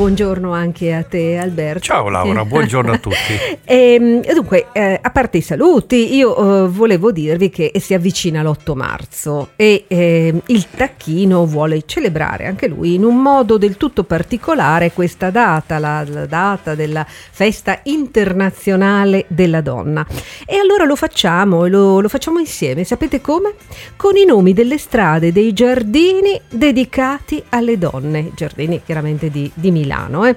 buongiorno anche a te Alberto. Ciao Laura, buongiorno a tutti. e, ehm, dunque, eh, a parte i saluti, io eh, volevo dirvi che si avvicina l'8 marzo e eh, il Tacchino vuole celebrare anche lui in un modo del tutto particolare questa data, la, la data della festa internazionale della donna. E allora lo facciamo, lo, lo facciamo insieme, sapete come? Con i nomi delle strade, dei giardini dedicati alle donne, giardini chiaramente di di, Milano. Eh.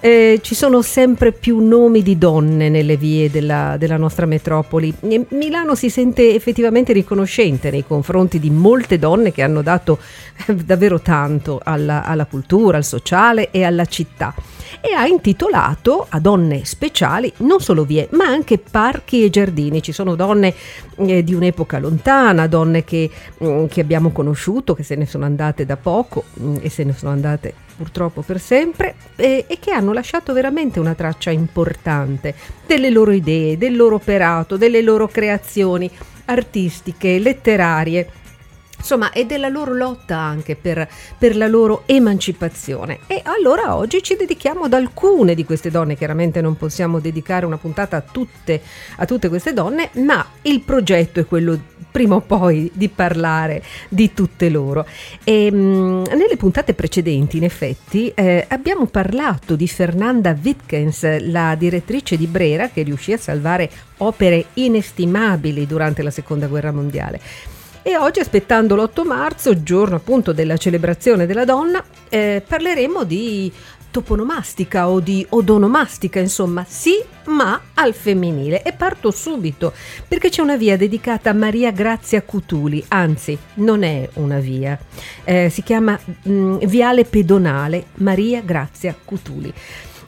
Eh, ci sono sempre più nomi di donne nelle vie della, della nostra metropoli. E Milano si sente effettivamente riconoscente nei confronti di molte donne che hanno dato eh, davvero tanto alla, alla cultura, al sociale e alla città e ha intitolato a donne speciali non solo vie ma anche parchi e giardini. Ci sono donne eh, di un'epoca lontana, donne che, mh, mm, che, abbiamo conosciuto, che se ne sono andate da poco mh, mm, e se ne sono andate purtroppo per sempre e, e che hanno lasciato veramente una traccia importante delle loro idee, del loro operato, delle loro creazioni artistiche, letterarie insomma, e della loro lotta anche per, per, la loro emancipazione. E allora oggi ci dedichiamo ad alcune di queste donne, chiaramente non possiamo dedicare una puntata a tutte, a tutte queste donne, ma il progetto è quello prima o poi di parlare di tutte loro. E, mh, nelle puntate precedenti, in effetti, eh, abbiamo parlato di Fernanda Wittgens, la direttrice di Brera che riuscì a salvare opere inestimabili durante la Seconda Guerra Mondiale. E oggi, aspettando l'8 marzo, giorno appunto della celebrazione della donna, eh, parleremo di toponomastica o di odonomastica, insomma, sì, ma al femminile. E parto subito perché c'è una via dedicata a Maria Grazia Cutuli, anzi, non è una via, eh, si chiama mh, mm, Viale Pedonale Maria Grazia Cutuli.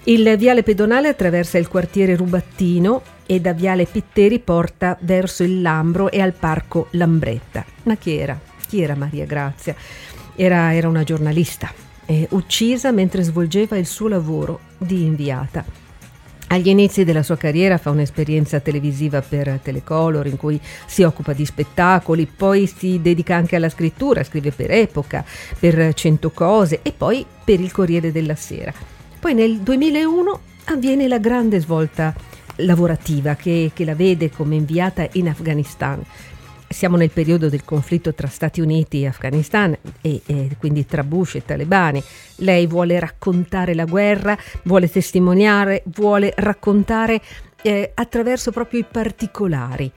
Il viale pedonale attraversa il quartiere Rubattino e da Viale Pitteri porta verso il Lambro e al Parco Lambretta. Ma chi era? Chi era Maria Grazia? Era, era una giornalista, eh, uccisa mentre svolgeva il suo lavoro di inviata. Agli inizi della sua carriera fa un'esperienza televisiva per Telecolor in cui si occupa di spettacoli, poi si dedica anche alla scrittura, scrive per Epoca, per Cento Cose e poi per il Corriere della Sera. Poi nel 2001 avviene la grande svolta lavorativa che, che la vede come inviata in Afghanistan. Siamo nel periodo del conflitto tra Stati Uniti e Afghanistan e, e, quindi tra Bush e talebani. Lei vuole raccontare la guerra, vuole testimoniare, vuole raccontare eh, attraverso proprio i particolari.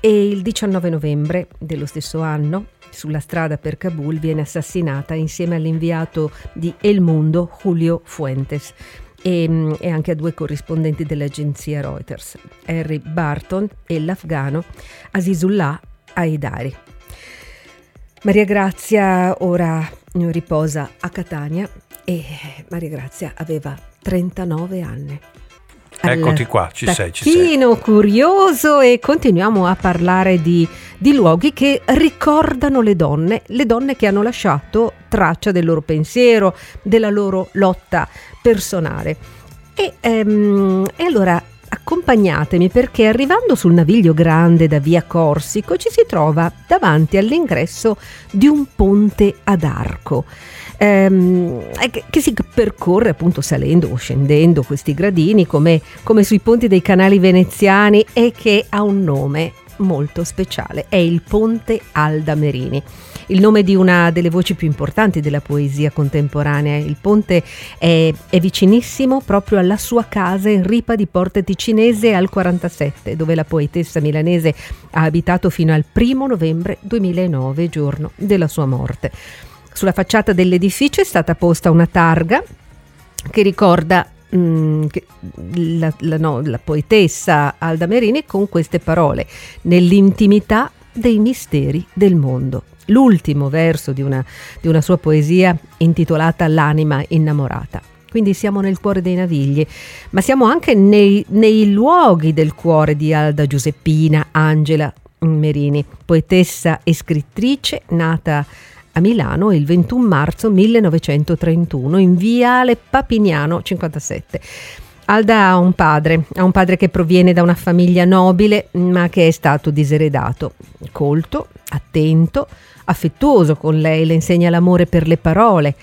E il 19 novembre dello stesso anno sulla strada per Kabul viene assassinata insieme all'inviato di El Mundo Julio Fuentes e, mm, e, anche a due corrispondenti dell'agenzia Reuters, Harry Barton e l'afgano Azizullah Haidari. Maria Grazia ora riposa a Catania e Maria Grazia aveva 39 anni. Eccoti qua, ci sei, ci sei. curioso e continuiamo a parlare di, di, luoghi che ricordano le donne, le donne che hanno lasciato traccia del loro pensiero, della loro lotta personale. E, ehm, e allora accompagnatemi perché arrivando sul naviglio grande da via Corsico ci si trova davanti all'ingresso di un ponte ad arco. Ehm, che si percorre appunto salendo o scendendo questi gradini come, come sui ponti dei canali veneziani e che ha un nome molto speciale, è il Ponte Alda Merini, il nome di una delle voci più importanti della poesia contemporanea. Il ponte è, è vicinissimo proprio alla sua casa in ripa di Porta Ticinese al 47, dove la poetessa milanese ha abitato fino al primo novembre 2009, giorno della sua morte. Sulla facciata dell'edificio è stata posta una targa che ricorda mm, la, la, no, la, poetessa Alda Merini con queste parole, nell'intimità dei misteri del mondo. L'ultimo verso di una, di una sua poesia intitolata L'anima innamorata. Quindi siamo nel cuore dei navigli, ma siamo anche nei, nei luoghi del cuore di Alda Giuseppina Angela Merini, poetessa e scrittrice nata a Milano il 21 marzo 1931 in Viale Papiniano 57. Alda ha un padre, ha un padre che proviene da una famiglia nobile ma che è stato diseredato, colto, attento, affettuoso con lei, le insegna l'amore per le parole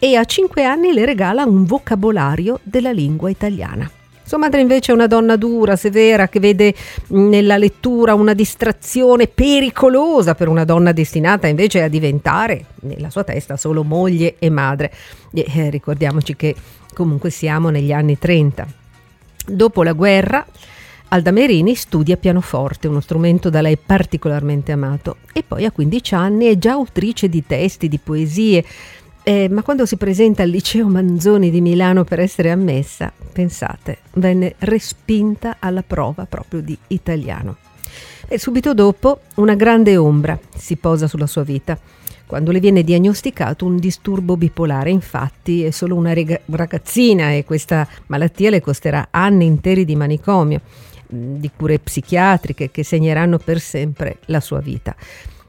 e a cinque anni le regala un vocabolario della lingua italiana. Sua madre invece è una donna dura, severa, che vede nella lettura una distrazione pericolosa per una donna destinata invece a diventare, nella sua testa, solo moglie e madre. E, eh, ricordiamoci che comunque siamo negli anni 30. Dopo la guerra, Alda Merini studia pianoforte, uno strumento da lei particolarmente amato, e poi a 15 anni è già autrice di testi, di poesie, eh, ma quando si presenta al liceo Manzoni di Milano per essere ammessa, pensate, venne respinta alla prova proprio di italiano. E subito dopo una grande ombra si posa sulla sua vita. Quando le viene diagnosticato un disturbo bipolare, infatti è solo una ragazzina e questa malattia le costerà anni interi di manicomio, di cure psichiatriche che segneranno per sempre la sua vita.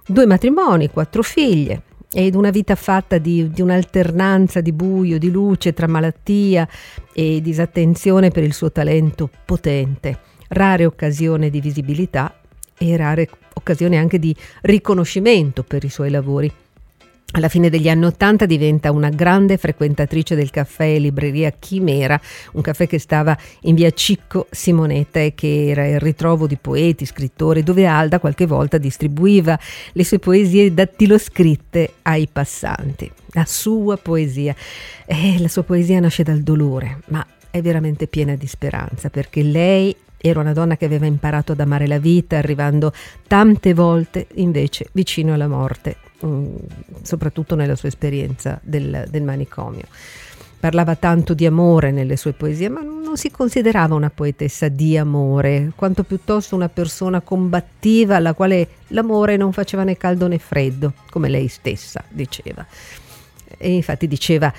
Due matrimoni, quattro figlie, ed una vita fatta di, di, un'alternanza di buio, di luce tra malattia e disattenzione per il suo talento potente, rare occasioni di visibilità e rare occasioni anche di riconoscimento per i suoi lavori. Alla fine degli anni Ottanta diventa una grande frequentatrice del caffè e libreria Chimera, un caffè che stava in via Cicco Simonetta e che era il ritrovo di poeti, scrittori, dove Alda qualche volta distribuiva le sue poesie dattiloscritte ai passanti. La sua poesia. Eh, la sua poesia nasce dal dolore, ma è veramente piena di speranza perché lei era una donna che aveva imparato ad amare la vita, arrivando tante volte invece vicino alla morte Mm, soprattutto nella sua esperienza del, del manicomio. Parlava tanto di amore nelle sue poesie, ma non si considerava una poetessa di amore, quanto piuttosto una persona combattiva alla quale l'amore non faceva né caldo né freddo, come lei stessa diceva. E infatti diceva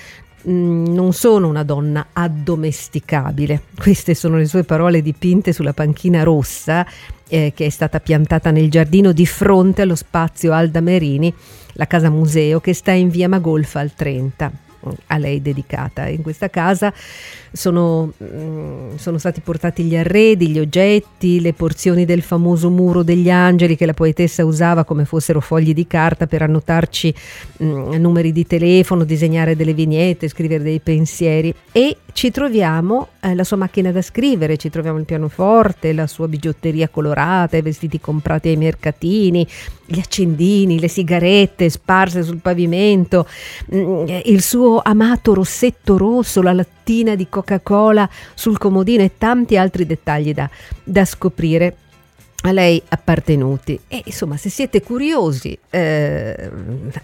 mm, non sono una donna addomesticabile. Queste sono le sue parole dipinte sulla panchina rossa eh, che è stata piantata nel giardino di fronte allo spazio Alda Merini, la casa museo che sta in via Magolfa al 30 a lei dedicata. In questa casa sono, mm, sono, stati portati gli arredi, gli oggetti, le porzioni del famoso muro degli angeli che la poetessa usava come fossero fogli di carta per annotarci mh, mm, numeri di telefono, disegnare delle vignette, scrivere dei pensieri e ci troviamo eh, la sua macchina da scrivere, ci troviamo il pianoforte, la sua bigiotteria colorata, i vestiti comprati ai mercatini, gli accendini, le sigarette sparse sul pavimento, mm, il suo amato rossetto rosso, la lattina di Coca-Cola sul comodino e tanti altri dettagli da, da scoprire a lei appartenuti. E insomma se siete curiosi eh,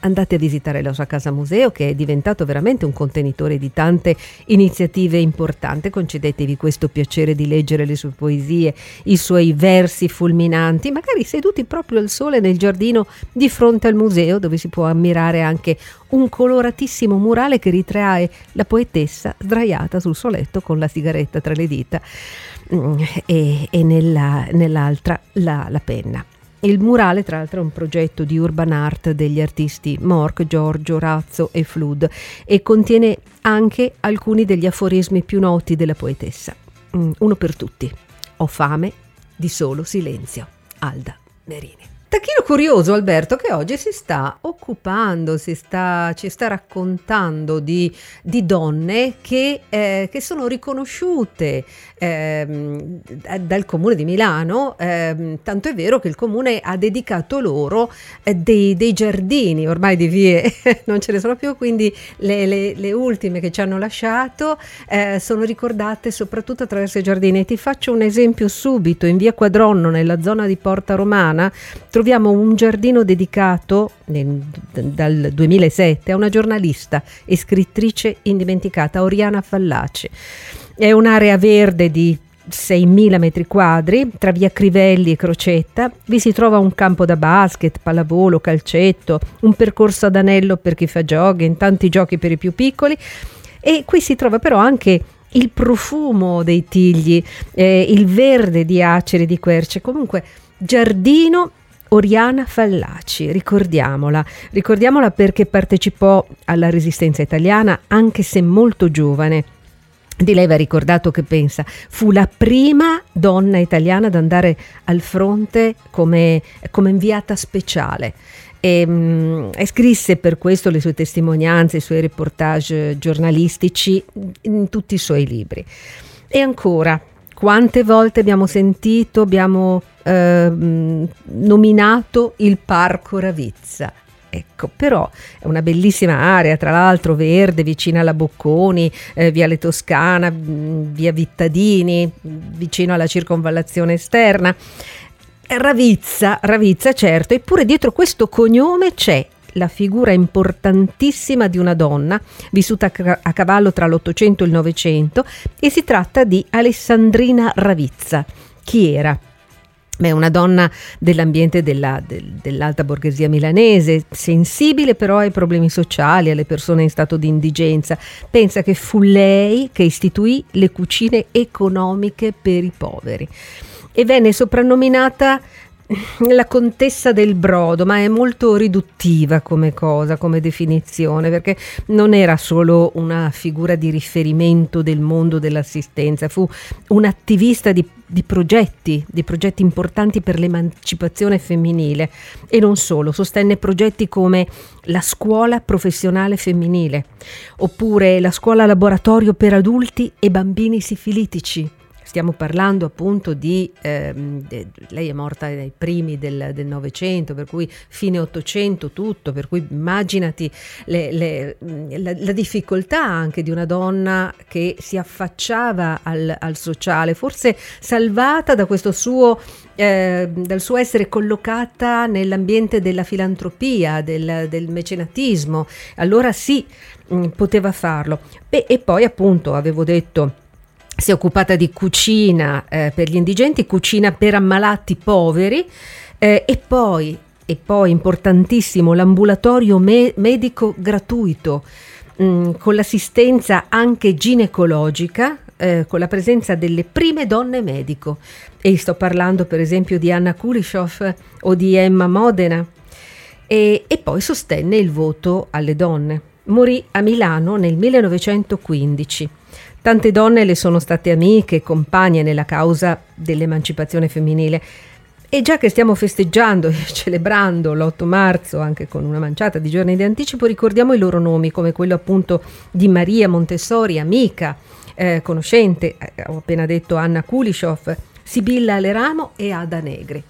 andate a visitare la sua casa museo che è diventato veramente un contenitore di tante iniziative importanti. Concedetevi questo piacere di leggere le sue poesie i suoi versi fulminanti magari seduti proprio al sole nel giardino di fronte al museo dove si può ammirare anche un coloratissimo murale che ritrae la poetessa sdraiata sul suo letto con la sigaretta tra le dita e, e nella, nell'altra la, la penna. Il murale, tra l'altro, è un progetto di urban art degli artisti Mork, Giorgio, Razzo e Flood e contiene anche alcuni degli aforismi più noti della poetessa. Mm, uno per tutti. Ho fame di solo silenzio. Alda Merini. Tacchino curioso Alberto che oggi si sta occupando, si sta, ci sta raccontando di, di donne che, eh, che, sono riconosciute eh, dal comune di Milano, eh, tanto è vero che il comune ha dedicato loro eh, dei, dei, giardini, ormai di vie non ce ne sono più, quindi le, le, le ultime che ci hanno lasciato eh, sono ricordate soprattutto attraverso i giardini. Ti faccio un esempio subito, in via Quadronno, nella zona di Porta Romana, troviamo un giardino dedicato nel, dal 2007 a una giornalista e scrittrice indimenticata, Oriana Fallaci. È un'area verde di 6.000 metri quadri, tra via Crivelli e Crocetta, vi si trova un campo da basket, pallavolo, calcetto, un percorso ad anello per chi fa jogging, tanti giochi per i più piccoli. E qui si trova però anche il profumo dei tigli, eh, il verde di aceri di querce, comunque giardino Oriana Fallaci, ricordiamola, ricordiamola perché partecipò alla resistenza italiana anche se molto giovane. Di lei va ricordato che pensa, fu la prima donna italiana ad andare al fronte come, come inviata speciale e, mh, e, scrisse per questo le sue testimonianze, i suoi reportage giornalistici in tutti i suoi libri. E ancora, quante volte abbiamo sentito, abbiamo eh, nominato il Parco Ravizza? Ecco, però è una bellissima area, tra l'altro verde, vicina alla Bocconi, eh, Viale Toscana, via Vittadini, vicino alla circonvallazione esterna. Ravizza, Ravizza certo, eppure dietro questo cognome c'è la figura importantissima di una donna vissuta a cavallo tra l'Ottocento e il Novecento e si tratta di Alessandrina Ravizza. Chi era? Beh, una donna dell'ambiente della, del, dell'alta borghesia milanese, sensibile però ai problemi sociali, alle persone in stato di indigenza. Pensa che fu lei che istituì le cucine economiche per i poveri e venne soprannominata la contessa del brodo, ma è molto riduttiva come cosa, come definizione, perché non era solo una figura di riferimento del mondo dell'assistenza, fu un'attivista di, di progetti, di progetti importanti per l'emancipazione femminile. E non solo, sostenne progetti come la scuola professionale femminile, oppure la scuola laboratorio per adulti e bambini sifilitici Stiamo parlando appunto di, ehm, de, lei è morta nei primi del Novecento, per cui fine Ottocento tutto, per cui immaginati le, le, la, la, difficoltà anche di una donna che si affacciava al, al sociale, forse salvata da questo suo, eh, dal suo essere collocata nell'ambiente della filantropia, del, del mecenatismo, allora sì, mh, poteva farlo. Beh, e poi appunto avevo detto si è occupata di cucina eh, per gli indigenti, cucina per ammalati poveri eh, e poi, e poi importantissimo, l'ambulatorio me- medico gratuito mm, con l'assistenza anche ginecologica, eh, con la presenza delle prime donne medico. E sto parlando per esempio di Anna Kulishov o di Emma Modena. E, e poi sostenne il voto alle donne. Morì a Milano nel 1915. Tante donne le sono state amiche compagne nella causa dell'emancipazione femminile. E già che stiamo festeggiando e celebrando l'8 marzo, anche con una manciata di giorni di anticipo, ricordiamo i loro nomi, come quello appunto di Maria Montessori, amica, eh, conoscente, eh, ho appena detto Anna Kulishov, Sibilla Aleramo e Ada Negri.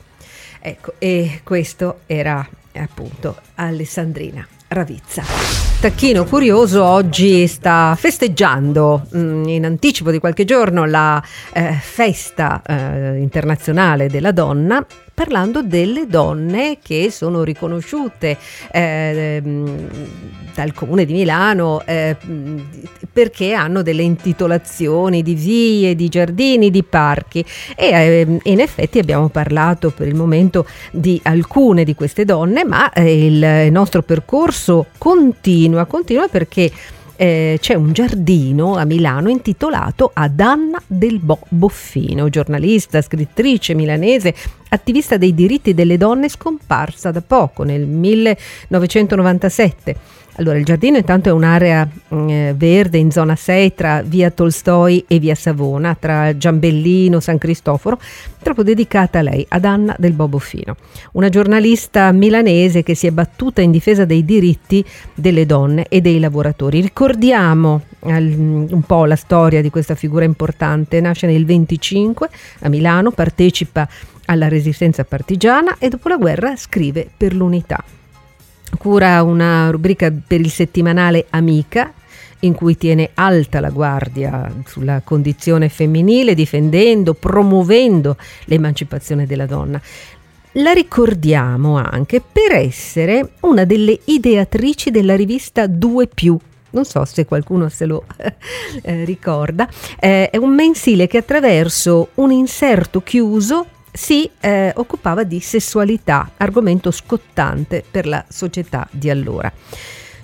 Ecco, e questo era appunto Alessandrina Ravizza. Tacchino Curioso oggi sta festeggiando mh, mm, in anticipo di qualche giorno la eh, festa eh, internazionale della donna parlando delle donne che sono riconosciute eh, dal comune di Milano eh, perché hanno delle intitolazioni di vie, di giardini, di parchi. E eh, in effetti abbiamo parlato per il momento di alcune di queste donne ma eh, il nostro percorso continua, continua perché eh, c'è un giardino a Milano intitolato ad Anna del Bo Boffino, giornalista, scrittrice milanese, attivista dei diritti delle donne scomparsa da poco, nel 1997. Allora, il giardino intanto è un'area mm, eh, verde in zona 6 tra via Tolstoi e via Savona, tra Giambellino, San Cristoforo, proprio dedicata a lei, ad Anna del Boboffino, una giornalista milanese che si è battuta in difesa dei diritti delle donne e dei lavoratori. Ricordiamo un po' la storia di questa figura importante, nasce nel 25 a Milano, partecipa alla resistenza partigiana e dopo la guerra scrive per l'unità. Cura una rubrica per il settimanale Amica in cui tiene alta la guardia sulla condizione femminile, difendendo, promuovendo l'emancipazione della donna. La ricordiamo anche per essere una delle ideatrici della rivista 2 non so se qualcuno se lo eh, ricorda, eh, è un mensile che attraverso un inserto chiuso si eh, occupava di sessualità, argomento scottante per la società di allora.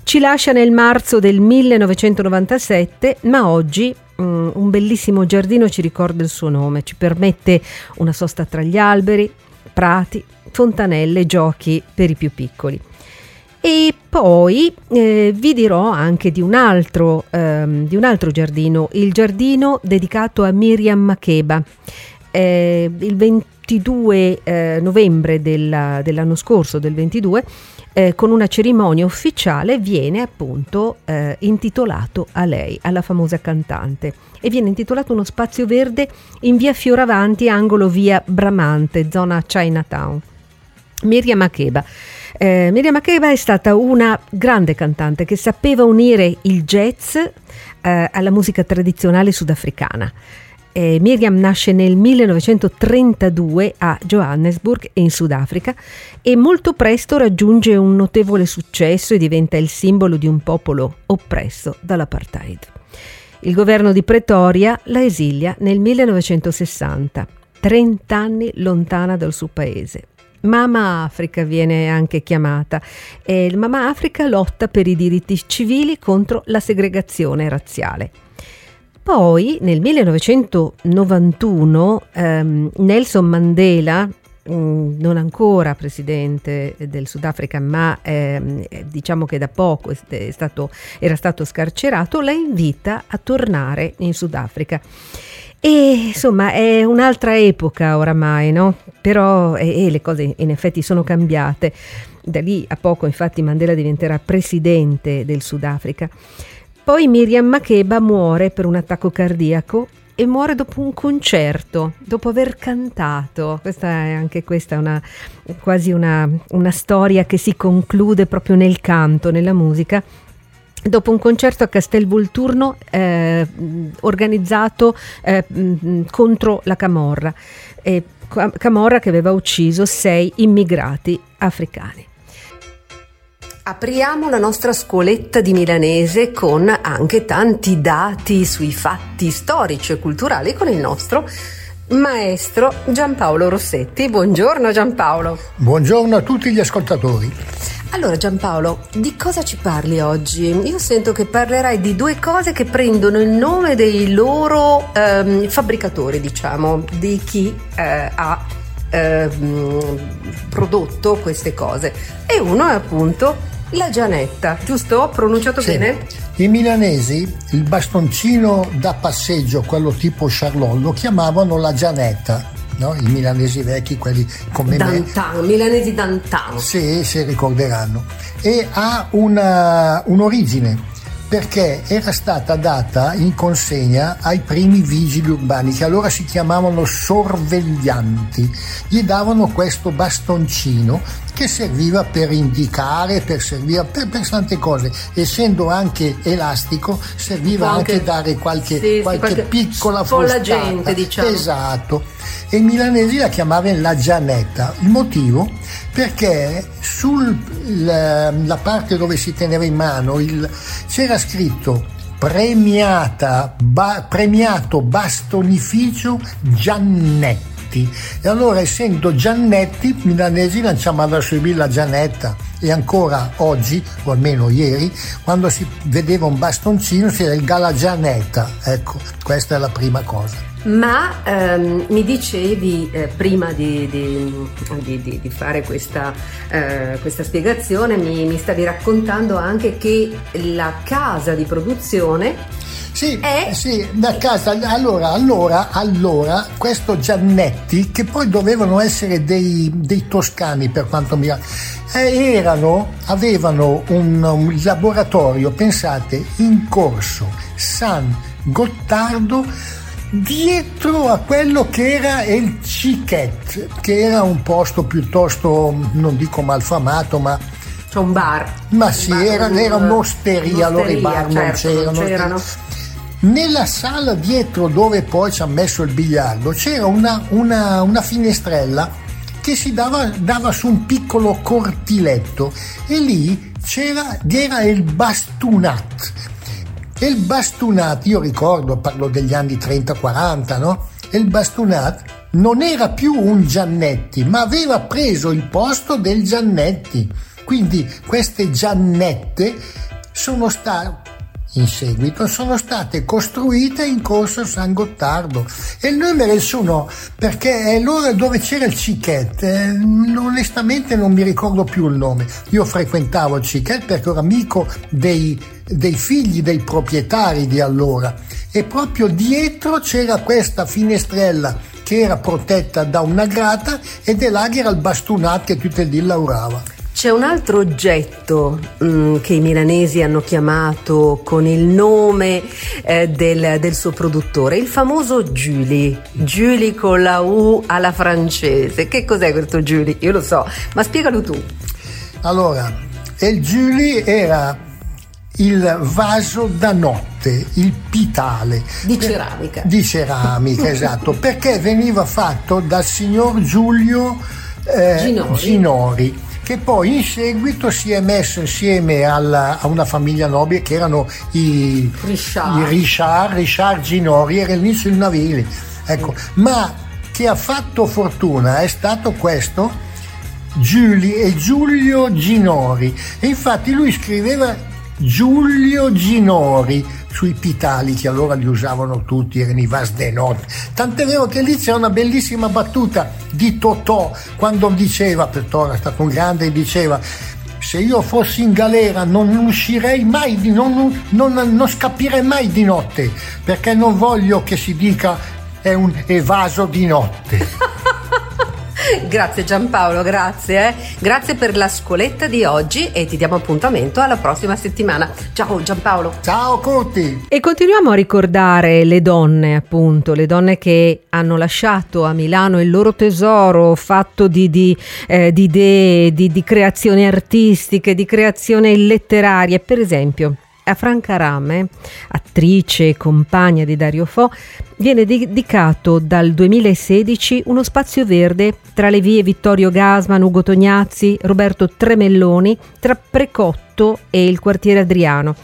Ci lascia nel marzo del 1997, ma oggi um, un bellissimo giardino ci ricorda il suo nome, ci permette una sosta tra gli alberi, prati, fontanelle, giochi per i più piccoli. E poi eh, vi dirò anche di un, altro, ehm, di un altro giardino, il giardino dedicato a Miriam Makeba. Eh, il 20 22 eh, novembre della, dell'anno scorso, del 22, eh, con una cerimonia ufficiale viene appunto eh, intitolato a lei, alla famosa cantante e viene intitolato uno spazio verde in via Fioravanti, angolo via Bramante, zona Chinatown. Miriam Makeba. Eh, Miriam Makeba è stata una grande cantante che sapeva unire il jazz eh, alla musica tradizionale sudafricana. Eh, Miriam nasce nel 1932 a Johannesburg in Sudafrica e molto presto raggiunge un notevole successo e diventa il simbolo di un popolo oppresso dall'apartheid. Il governo di Pretoria la esilia nel 1960, 30 anni lontana dal suo paese. Mama Africa viene anche chiamata e il Mama Africa lotta per i diritti civili contro la segregazione razziale. Poi nel 1991 ehm, Nelson Mandela, mm, non ancora presidente del Sudafrica, ma ehm, diciamo che da poco stato, era stato scarcerato, la invita a tornare in Sudafrica. E insomma è un'altra epoca oramai, no? Però e, e le cose in effetti sono cambiate. Da lì a poco infatti Mandela diventerà presidente del Sudafrica. Poi Miriam Makeba muore per un attacco cardiaco e muore dopo un concerto, dopo aver cantato. Questa è anche questa una, quasi una, una storia che si conclude proprio nel canto, nella musica dopo un concerto a Castel Volturno eh, organizzato eh, contro la Camorra, eh, Camorra che aveva ucciso sei immigrati africani. Apriamo la nostra scuoletta di milanese con anche tanti dati sui fatti storici e culturali con il nostro maestro Giampaolo Rossetti. Buongiorno Giampaolo. Buongiorno a tutti gli ascoltatori. Allora Giampaolo, di cosa ci parli oggi? Io sento che parlerai di due cose che prendono il nome dei loro ehm, fabbricatori, diciamo, di chi eh, ha ehm, prodotto queste cose. E uno è appunto la Gianetta, giusto? Ho pronunciato sì. bene? I milanesi il bastoncino da passeggio, quello tipo Charlot, lo chiamavano la Gianetta. No? I milanesi vecchi, quelli come Dantan, me. milanesi Dantan. Sì, si ricorderanno. E ha una, un'origine perché era stata data in consegna ai primi vigili urbani che allora si chiamavano sorveglianti. Gli davano questo bastoncino che serviva per indicare, per, serviva per, per tante cose. Essendo anche elastico, serviva anche, anche dare qualche, sì, qualche, qualche piccola frustata. gente, diciamo. Esatto. E i milanesi la chiamavano la Gianetta. Il motivo? Perché sulla parte dove si teneva in mano il, c'era scritto premiata, ba, premiato bastonificio Giannetti. Giannetti. E allora, essendo Giannetti, milanesi lanciamo alla la Giannetta. E ancora oggi, o almeno ieri, quando si vedeva un bastoncino, si era il Gala Giannetta. Ecco, questa è la prima cosa. Ma ehm, mi dicevi eh, prima di, di, di, di fare questa, eh, questa spiegazione, mi, mi, stavi raccontando anche che la casa di produzione sì, è... sì, da casa. Allora, allora, allora, questo Giannetti, che poi dovevano essere dei, dei toscani per quanto mi eh, erano, avevano un, un laboratorio, pensate, in corso San Gottardo dietro a quello che era il Ciquet, che era un posto piuttosto, non dico malfamato, ma c'è un bar. Ma sì, bar, era, era un'osteria, allora i bar certo, non c'erano. Non c'erano. Nella sala dietro dove poi ci ha messo il biliardo c'era una, una, una finestrella che si dava, dava, su un piccolo cortiletto e lì c'era, era il bastunat. E il bastunat, io ricordo, parlo degli anni 30-40, no? E il bastunat non era più un Giannetti, ma aveva preso il posto del Giannetti. Quindi queste Giannette sono state in seguito sono state costruite in corso San Gottardo e il nome del suo perché è l'ora dove c'era il Cicchet eh, onestamente non mi ricordo più il nome. Io frequentavo il Cicchet perché ero amico dei, dei figli dei proprietari di allora. E proprio dietro c'era questa finestrella che era protetta da una grata ed è là era il bastunat che tutto il dì lavorava C'è un altro oggetto mh, mm, che i milanesi hanno chiamato con il nome eh, del, del, suo produttore, il famoso Julie. Julie con la U alla francese. Che cos'è questo Julie? Io lo so, ma spiegalo tu. Allora, il Julie era il vaso da notte, il pitale. Di ceramica. Di ceramica, esatto, perché veniva fatto dal signor Giulio eh, Ginori. Ginori che poi in seguito si è messo insieme alla, a una famiglia nobile che erano i Richard, i Richard, Richard Ginori, era l'inizio il Navili. Ecco, ma che ha fatto fortuna è stato questo Giulio e Giulio Ginori. E infatti lui scriveva Giulio Ginori sui pitali che allora li usavano tutti, erano i Vas de Not. Tant'è vero che lì c'è una bellissima battuta di Totò quando diceva, Totò era stato un grande, diceva se io fossi in galera non uscirei mai, di, non, non, non scappirei mai di notte perché non voglio che si dica è un evaso di notte. grazie Giampaolo, grazie. Eh. Grazie per la scoletta di oggi e ti diamo appuntamento alla prossima settimana. Ciao Giampaolo. Ciao Curti. E continuiamo a ricordare le donne, appunto, le donne che hanno lasciato a Milano il loro tesoro fatto di, di, eh, di idee, di, di creazioni artistiche, di creazioni letterarie. Per esempio, a Franca Rame, attrice e compagna di Dario Fo, viene dedicato dal 2016 uno spazio verde tra le vie Vittorio Gasman, Ugo Tognazzi, Roberto Tremelloni, tra Precotto e il quartiere Adriano.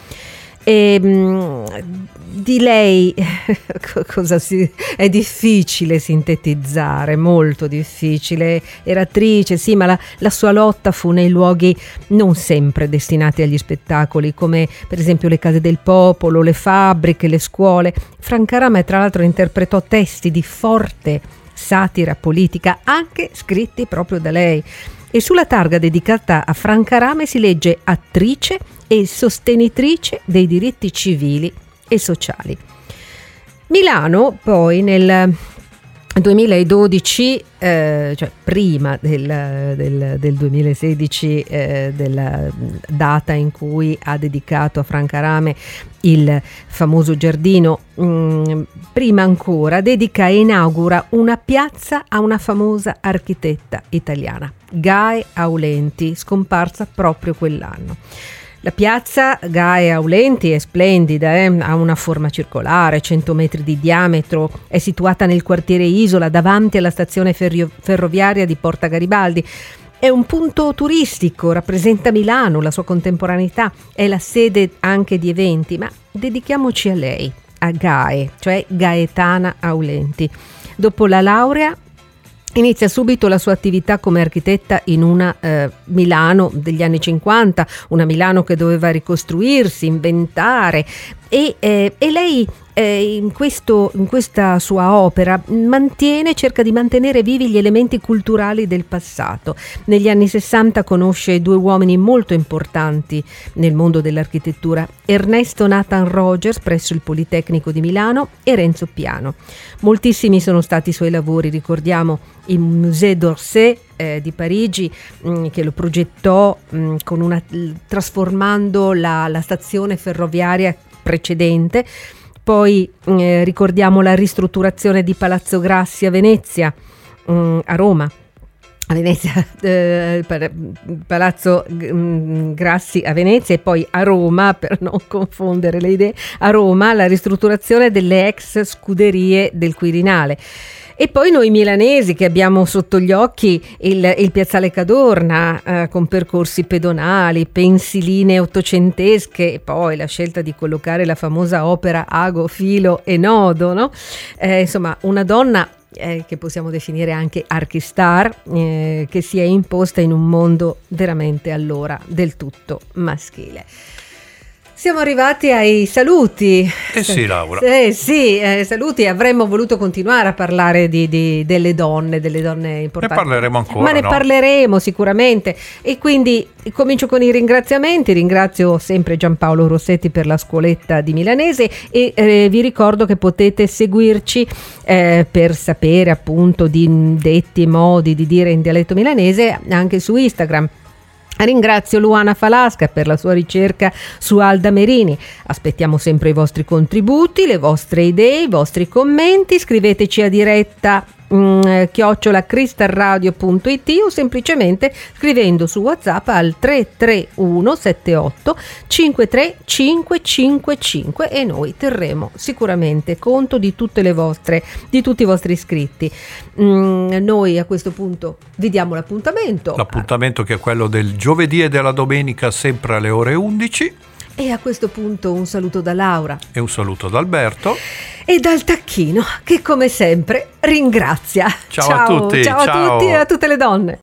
E, ehm, di lei si, è difficile sintetizzare, molto difficile. Era attrice, sì, ma la, la, sua lotta fu nei luoghi non sempre destinati agli spettacoli, come per esempio le case del popolo, le fabbriche, le scuole. Franca Rame, tra l'altro, interpretò testi di forte satira politica, anche scritti proprio da lei e sulla targa dedicata a Franca Rame si legge attrice e sostenitrice dei diritti civili e sociali. Milano poi nel 2012, eh, cioè prima del, del, del 2016, eh, della data in cui ha dedicato a Franca Rame il famoso giardino, mh, mm, prima ancora dedica e inaugura una piazza a una famosa architetta italiana, Gae Aulenti, scomparsa proprio quell'anno. La piazza Gae Aulenti è splendida, eh? ha una forma circolare, 100 metri di diametro, è situata nel quartiere Isola davanti alla stazione ferro- ferroviaria di Porta Garibaldi. È un punto turistico, rappresenta Milano, la sua contemporaneità, è la sede anche di eventi, ma dedichiamoci a lei, a Gae, cioè Gaetana Aulenti. Dopo la laurea Inizia subito la sua attività come architetta in una eh, Milano degli anni 50, una Milano che doveva ricostruirsi, inventare. E, eh, e lei eh, in, questo, in, questa sua opera mantiene, cerca di mantenere vivi gli elementi culturali del passato. Negli anni 60 conosce due uomini molto importanti nel mondo dell'architettura, Ernesto Nathan Rogers presso il Politecnico di Milano e Renzo Piano. Moltissimi sono stati i suoi lavori, ricordiamo il Musée d'Orsay eh, di Parigi mh, mm, che lo progettò mh, mm, una, trasformando la, la stazione ferroviaria precedente poi eh, ricordiamo la ristrutturazione di Palazzo Grassi a Venezia, mh, mm, a Roma. A Venezia, eh, Palazzo mm, Grassi a Venezia e poi a Roma, per non confondere le idee, a Roma la ristrutturazione delle ex scuderie del Quirinale. E poi noi milanesi che abbiamo sotto gli occhi il, il piazzale Cadorna eh, con percorsi pedonali, pensiline ottocentesche e poi la scelta di collocare la famosa opera Ago, Filo e Nodo, no? eh, insomma una donna eh, che possiamo definire anche archistar, eh, che si è imposta in un mondo veramente allora del tutto maschile. Siamo arrivati ai saluti. Eh sì, Laura. Eh sì, eh, saluti. Avremmo voluto continuare a parlare di, di, delle donne, delle donne importanti. Ne parleremo ancora. Ma ne no? parleremo sicuramente. E quindi comincio con i ringraziamenti. Ringrazio sempre Giampaolo Rossetti per la scuoletta di milanese e eh, vi ricordo che potete seguirci eh, per sapere appunto di detti modi di dire in dialetto milanese anche su Instagram Ringrazio Luana Falasca per la sua ricerca su Alda Merini. Aspettiamo sempre i vostri contributi, le vostre idee, i vostri commenti. Scriveteci a diretta mm, chiocciola cristalradio.it o semplicemente scrivendo su whatsapp al 331 78 53555 e noi terremo sicuramente conto di tutte le vostre di tutti i vostri iscritti. Mm, noi a questo punto vi diamo l'appuntamento. L'appuntamento che è quello del giovedì e della domenica sempre alle ore 11 e a questo punto un saluto da Laura. E un saluto da Alberto. E dal tacchino che come sempre ringrazia. Ciao, ciao a tutti. Ciao, ciao a tutti e a tutte le donne.